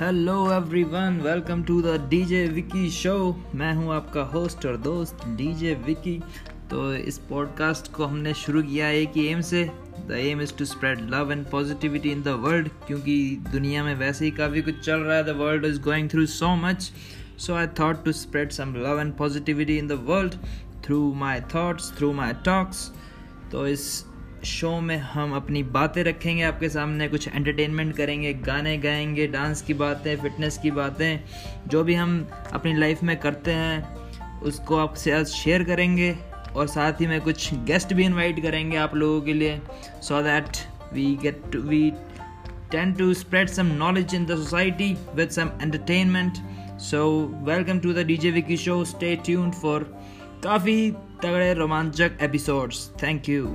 Hello everyone welcome to the DJ Vicky show मैं हूँ आपका होस्ट और दोस्त डीजे विकी तो इस पॉडकास्ट को हमने शुरू किया एक ही एम से। The aim is to spread love and positivity in the world क्योंकि दुनिया में वैसे ही काफ़ी कुछ चल रहा है। The world is going through so much so I thought to spread some love and positivity in the world through my thoughts through my talks तो इस शो में हम अपनी बातें रखेंगे आपके सामने कुछ एंटरटेनमेंट करेंगे गाने गाएँगे डांस की बातें फिटनेस की बातें जो भी हम अपनी लाइफ में करते हैं उसको आपसे आज शेयर करेंगे और साथ ही में कुछ गेस्ट भी इनवाइट करेंगे आप लोगों के लिए so that we get to we tend to spread some knowledge in the society with some entertainment. So, welcome to the DJ Vicky show stay tuned for काफ़ी तगड़े रोमांचक एपिसोड्स थैंक यू